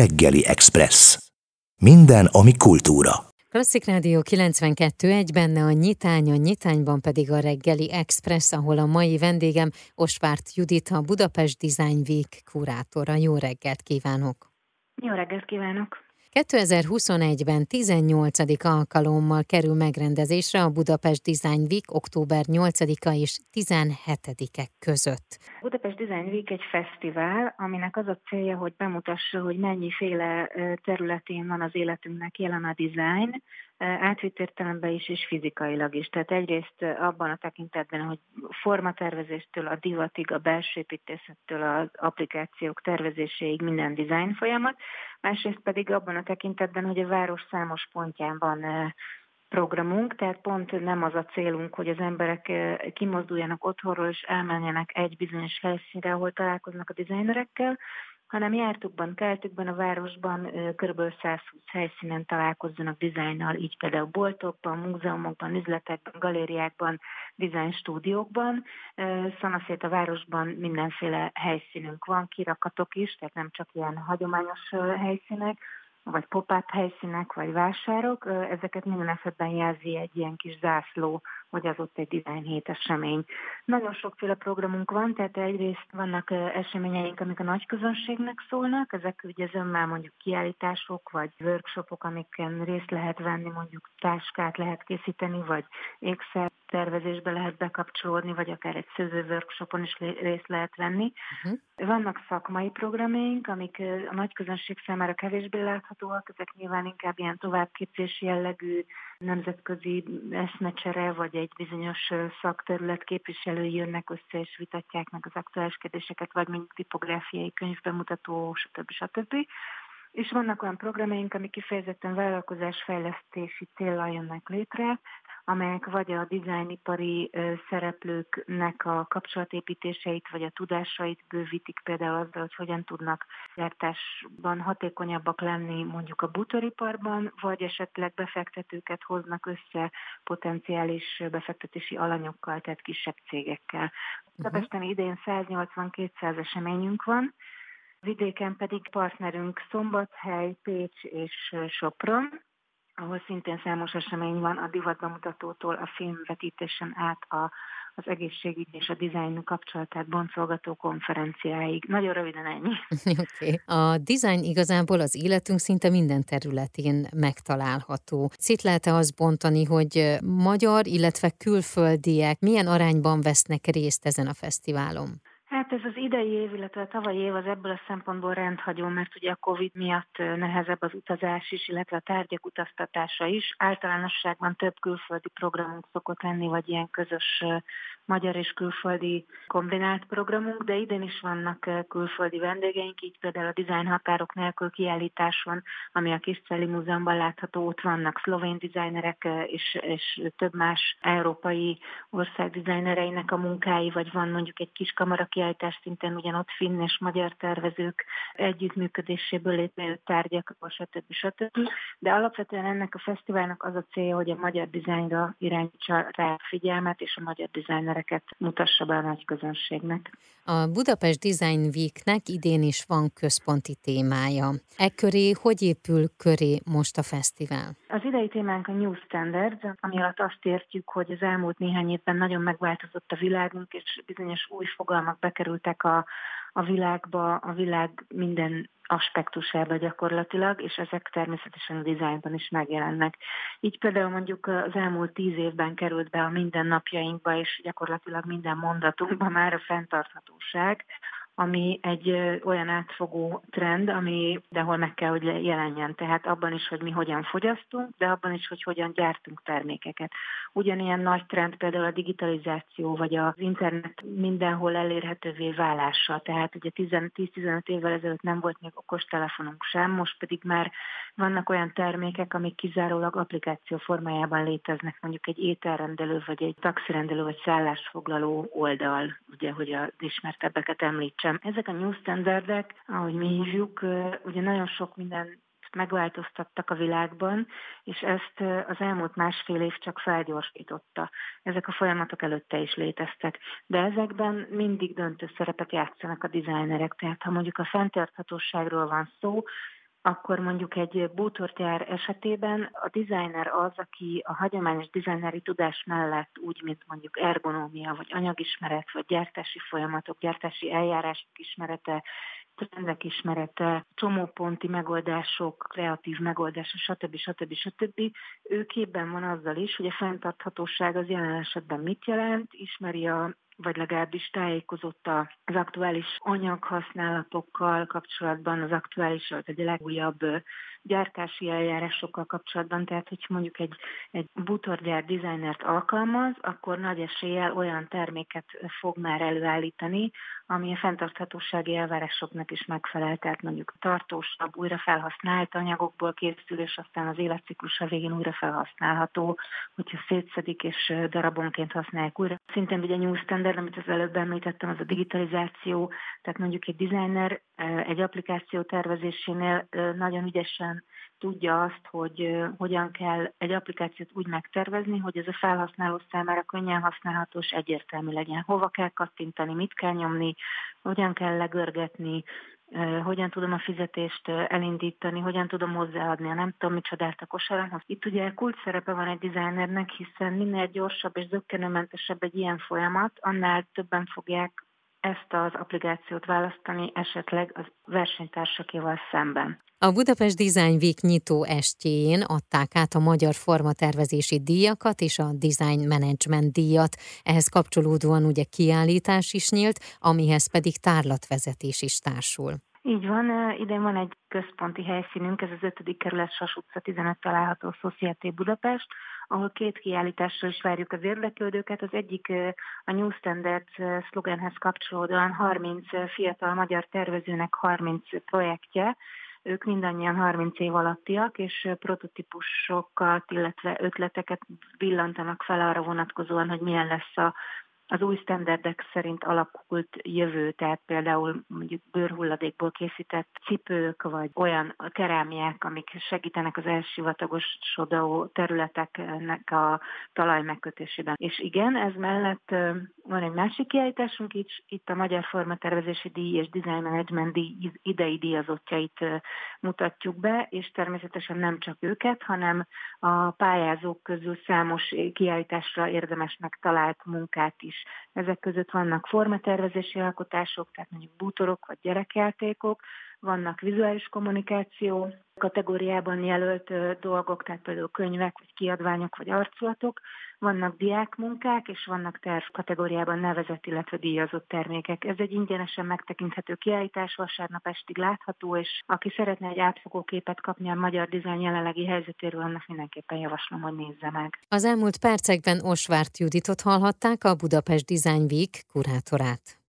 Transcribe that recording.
Reggeli Express. Minden, ami kultúra. Klasszik Rádió 92 egy benne a nyitány, a nyitányban pedig a reggeli Express, ahol a mai vendégem Osvárt Judit, a Budapest Design Week kurátora. Jó reggelt kívánok! Jó reggelt kívánok! 2021-ben 18. alkalommal kerül megrendezésre a Budapest Design Week október 8-a és 17-e között. Budapest Design Week egy fesztivál, aminek az a célja, hogy bemutassa, hogy mennyiféle területén van az életünknek jelen a design, átvitt értelemben is, és fizikailag is. Tehát egyrészt abban a tekintetben, hogy formatervezéstől a divatig, a belső építészettől az applikációk tervezéséig minden design folyamat, másrészt pedig abban a tekintetben, hogy a város számos pontján van programunk, tehát pont nem az a célunk, hogy az emberek kimozduljanak otthonról és elmenjenek egy bizonyos helyszínre, ahol találkoznak a designerekkel, hanem jártukban, keltükben, a városban kb. 120 helyszínen találkozzanak dizájnnal, így például boltokban, múzeumokban, üzletekben, galériákban, design stúdiókban. Szanaszét a városban mindenféle helyszínünk van, kirakatok is, tehát nem csak ilyen hagyományos helyszínek, vagy pop-up helyszínek, vagy vásárok, ezeket minden esetben jelzi egy ilyen kis zászló, hogy az ott egy design hét esemény. Nagyon sokféle programunk van, tehát egyrészt vannak eseményeink, amik a nagy közönségnek szólnak, ezek ugye zömmel mondjuk kiállítások, vagy workshopok, amiken részt lehet venni, mondjuk táskát lehet készíteni, vagy ékszer tervezésbe lehet bekapcsolódni, vagy akár egy szőző workshopon is részt lehet venni. Uh-huh. Vannak szakmai programjaink, amik a nagy közönség számára kevésbé láthatóak, ezek nyilván inkább ilyen továbbképzési jellegű nemzetközi eszmecsere, vagy egy bizonyos szakterület képviselői jönnek össze és vitatják meg az aktuális kérdéseket, vagy mint tipográfiai könyvbemutató, stb. stb. És vannak olyan programjaink, amik kifejezetten vállalkozásfejlesztési célral jönnek létre, amelyek vagy a dizájnipari szereplőknek a kapcsolatépítéseit, vagy a tudásait bővítik például azzal, hogy hogyan tudnak gyártásban hatékonyabbak lenni mondjuk a bútoriparban, vagy esetleg befektetőket hoznak össze potenciális befektetési alanyokkal, tehát kisebb cégekkel. Budapesten uh-huh. idén 180-200 eseményünk van, vidéken pedig partnerünk Szombathely, Pécs és Sopron, ahol szintén számos esemény van, a divatbemutatótól a filmvetítésen át a, az egészségügy és a dizájn kapcsolatát boncolgató konferenciáig. Nagyon röviden ennyi. okay. A dizájn igazából az életünk szinte minden területén megtalálható. Szét lehet-e azt bontani, hogy magyar, illetve külföldiek milyen arányban vesznek részt ezen a fesztiválon? Hát ez az idei év, illetve a tavalyi év az ebből a szempontból rendhagyó, mert ugye a Covid miatt nehezebb az utazás is, illetve a tárgyak utaztatása is. Általánosságban több külföldi programunk szokott lenni, vagy ilyen közös magyar és külföldi kombinált programunk, de idén is vannak külföldi vendégeink, így például a Design Határok nélkül kiállítás van, ami a Kiscelli Múzeumban látható, ott vannak szlovén dizájnerek és, és több más európai ország dizájnereinek a munkái, vagy van mondjuk egy kis kamara kiállítás szintén ugyanott finn és magyar tervezők együttműködéséből létrejött tárgyak, stb. stb. De alapvetően ennek a fesztiválnak az a célja, hogy a magyar dizájnra irányítsa rá figyelmet, és a magyar dizájnereket mutassa be a nagy közönségnek. A Budapest Design Weeknek idén is van központi témája. E köré hogy épül köré most a fesztivál? Az idei témánk a New Standards, ami alatt azt értjük, hogy az elmúlt néhány évben nagyon megváltozott a világunk, és bizonyos új fogalmak bekerültek a, a világba, a világ minden aspektusába gyakorlatilag, és ezek természetesen a dizájnban is megjelennek. Így például mondjuk az elmúlt tíz évben került be a mindennapjainkba, és gyakorlatilag minden mondatunkba már a fenntarthatóság, ami egy olyan átfogó trend, ami dehol meg kell, hogy jelenjen. Tehát abban is, hogy mi hogyan fogyasztunk, de abban is, hogy hogyan gyártunk termékeket. Ugyanilyen nagy trend például a digitalizáció, vagy az internet mindenhol elérhetővé válása. Tehát ugye 10-15 évvel ezelőtt nem volt még okostelefonunk sem, most pedig már vannak olyan termékek, amik kizárólag applikáció formájában léteznek, mondjuk egy ételrendelő, vagy egy taxirendelő, vagy szállásfoglaló oldal, ugye, hogy az ismertebbeket említsem. Ezek a new standardek, ahogy mi hívjuk, ugye nagyon sok minden megváltoztattak a világban, és ezt az elmúlt másfél év csak felgyorsította. Ezek a folyamatok előtte is léteztek, de ezekben mindig döntő szerepet játszanak a dizájnerek. Tehát ha mondjuk a fenntarthatóságról van szó, akkor mondjuk egy bútorgyár esetében a designer az, aki a hagyományos designeri tudás mellett úgy, mint mondjuk ergonómia, vagy anyagismeret, vagy gyártási folyamatok, gyártási eljárások ismerete, trendek ismerete, csomóponti megoldások, kreatív megoldások, stb. stb. stb. Ő képben van azzal is, hogy a fenntarthatóság az jelen esetben mit jelent, ismeri a vagy legalábbis tájékozott az aktuális anyaghasználatokkal kapcsolatban, az aktuális, vagy a legújabb gyártási eljárásokkal kapcsolatban, tehát hogy mondjuk egy, egy bútorgyár designert alkalmaz, akkor nagy eséllyel olyan terméket fog már előállítani, ami a fenntarthatósági elvárásoknak is megfelel, tehát mondjuk tartósabb, újra felhasznált anyagokból készül, és aztán az életciklusa végén újra felhasználható, hogyha szétszedik és darabonként használják újra. Szintén ugye new standard, amit az előbb említettem, az a digitalizáció, tehát mondjuk egy designer egy applikáció tervezésénél nagyon ügyesen tudja azt, hogy hogyan kell egy applikációt úgy megtervezni, hogy ez a felhasználó számára könnyen használható és egyértelmű legyen. Hova kell kattintani, mit kell nyomni, hogyan kell legörgetni, hogyan tudom a fizetést elindítani, hogyan tudom hozzáadni a nem tudom micsodát a kosaramhoz. Itt ugye kult szerepe van egy designernek, hiszen minél gyorsabb és zöggenőmentesebb egy ilyen folyamat, annál többen fogják ezt az applikációt választani esetleg az versenytársakéval szemben. A Budapest Design Week nyitó estjén adták át a magyar formatervezési díjakat és a Design Management díjat. Ehhez kapcsolódóan ugye kiállítás is nyílt, amihez pedig tárlatvezetés is társul. Így van, idén van egy központi helyszínünk, ez az 5. kerület Sas utca 15 található Société Budapest, ahol két kiállítással is várjuk az érdeklődőket. Az egyik a New Standard szlogenhez kapcsolódóan 30 fiatal magyar tervezőnek 30 projektje, ők mindannyian 30 év alattiak, és prototípusokat, illetve ötleteket villantanak fel arra vonatkozóan, hogy milyen lesz a az új standardek szerint alakult jövő, tehát például mondjuk bőrhulladékból készített cipők, vagy olyan kerámiák, amik segítenek az elsivatagosodó területeknek a talaj megkötésében. És igen, ez mellett van egy másik kiállításunk is, itt a Magyar Formatervezési Díj és Design Management Díj idei díjazottjait mutatjuk be, és természetesen nem csak őket, hanem a pályázók közül számos kiállításra érdemesnek talált munkát is. Ezek között vannak formatervezési alkotások, tehát mondjuk bútorok vagy gyerekjátékok, vannak vizuális kommunikáció kategóriában jelölt dolgok, tehát például könyvek, vagy kiadványok, vagy arculatok, vannak diákmunkák, és vannak terv kategóriában nevezett, illetve díjazott termékek. Ez egy ingyenesen megtekinthető kiállítás, vasárnap estig látható, és aki szeretne egy átfogó képet kapni a magyar dizájn jelenlegi helyzetéről, annak mindenképpen javaslom, hogy nézze meg. Az elmúlt percekben Osvárt Juditot hallhatták, a Budapest Design Week kurátorát.